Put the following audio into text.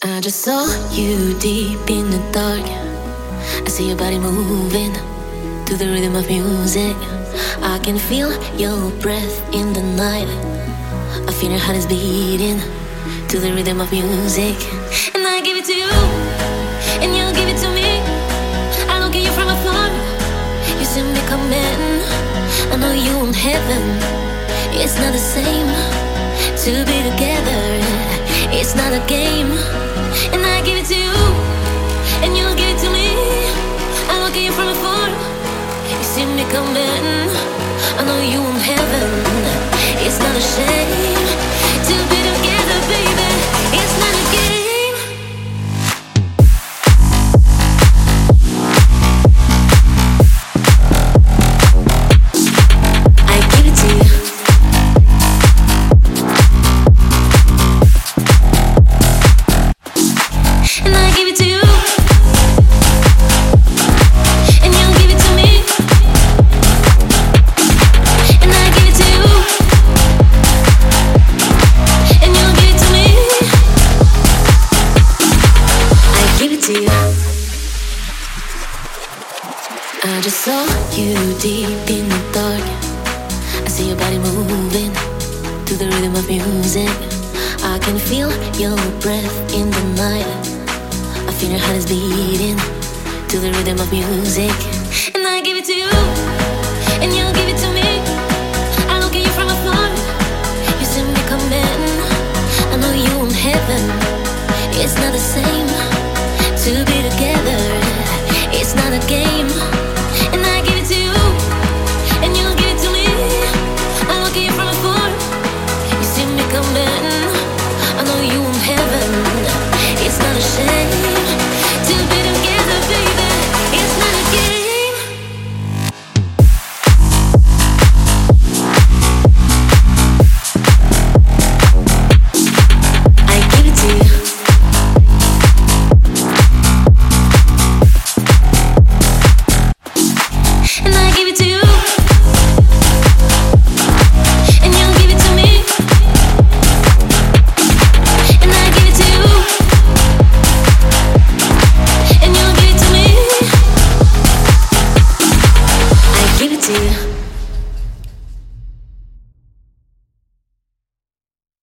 I just saw you deep in the dark. I see your body moving to the rhythm of music. I can feel your breath in the night. I feel your heart is beating to the rhythm of music. And I give it to you, and you give it to me. I look at you from afar. You see me coming. I know you in heaven. It's not the same to be together. It's not a game. And I give it to you, and you give it to me. I look at you from afar. You see me coming. I know you in heaven. I just saw you deep in the dark. I see your body moving to the rhythm of music. I can feel your breath in the night. I feel your heart is beating to the rhythm of music. And I give it to you.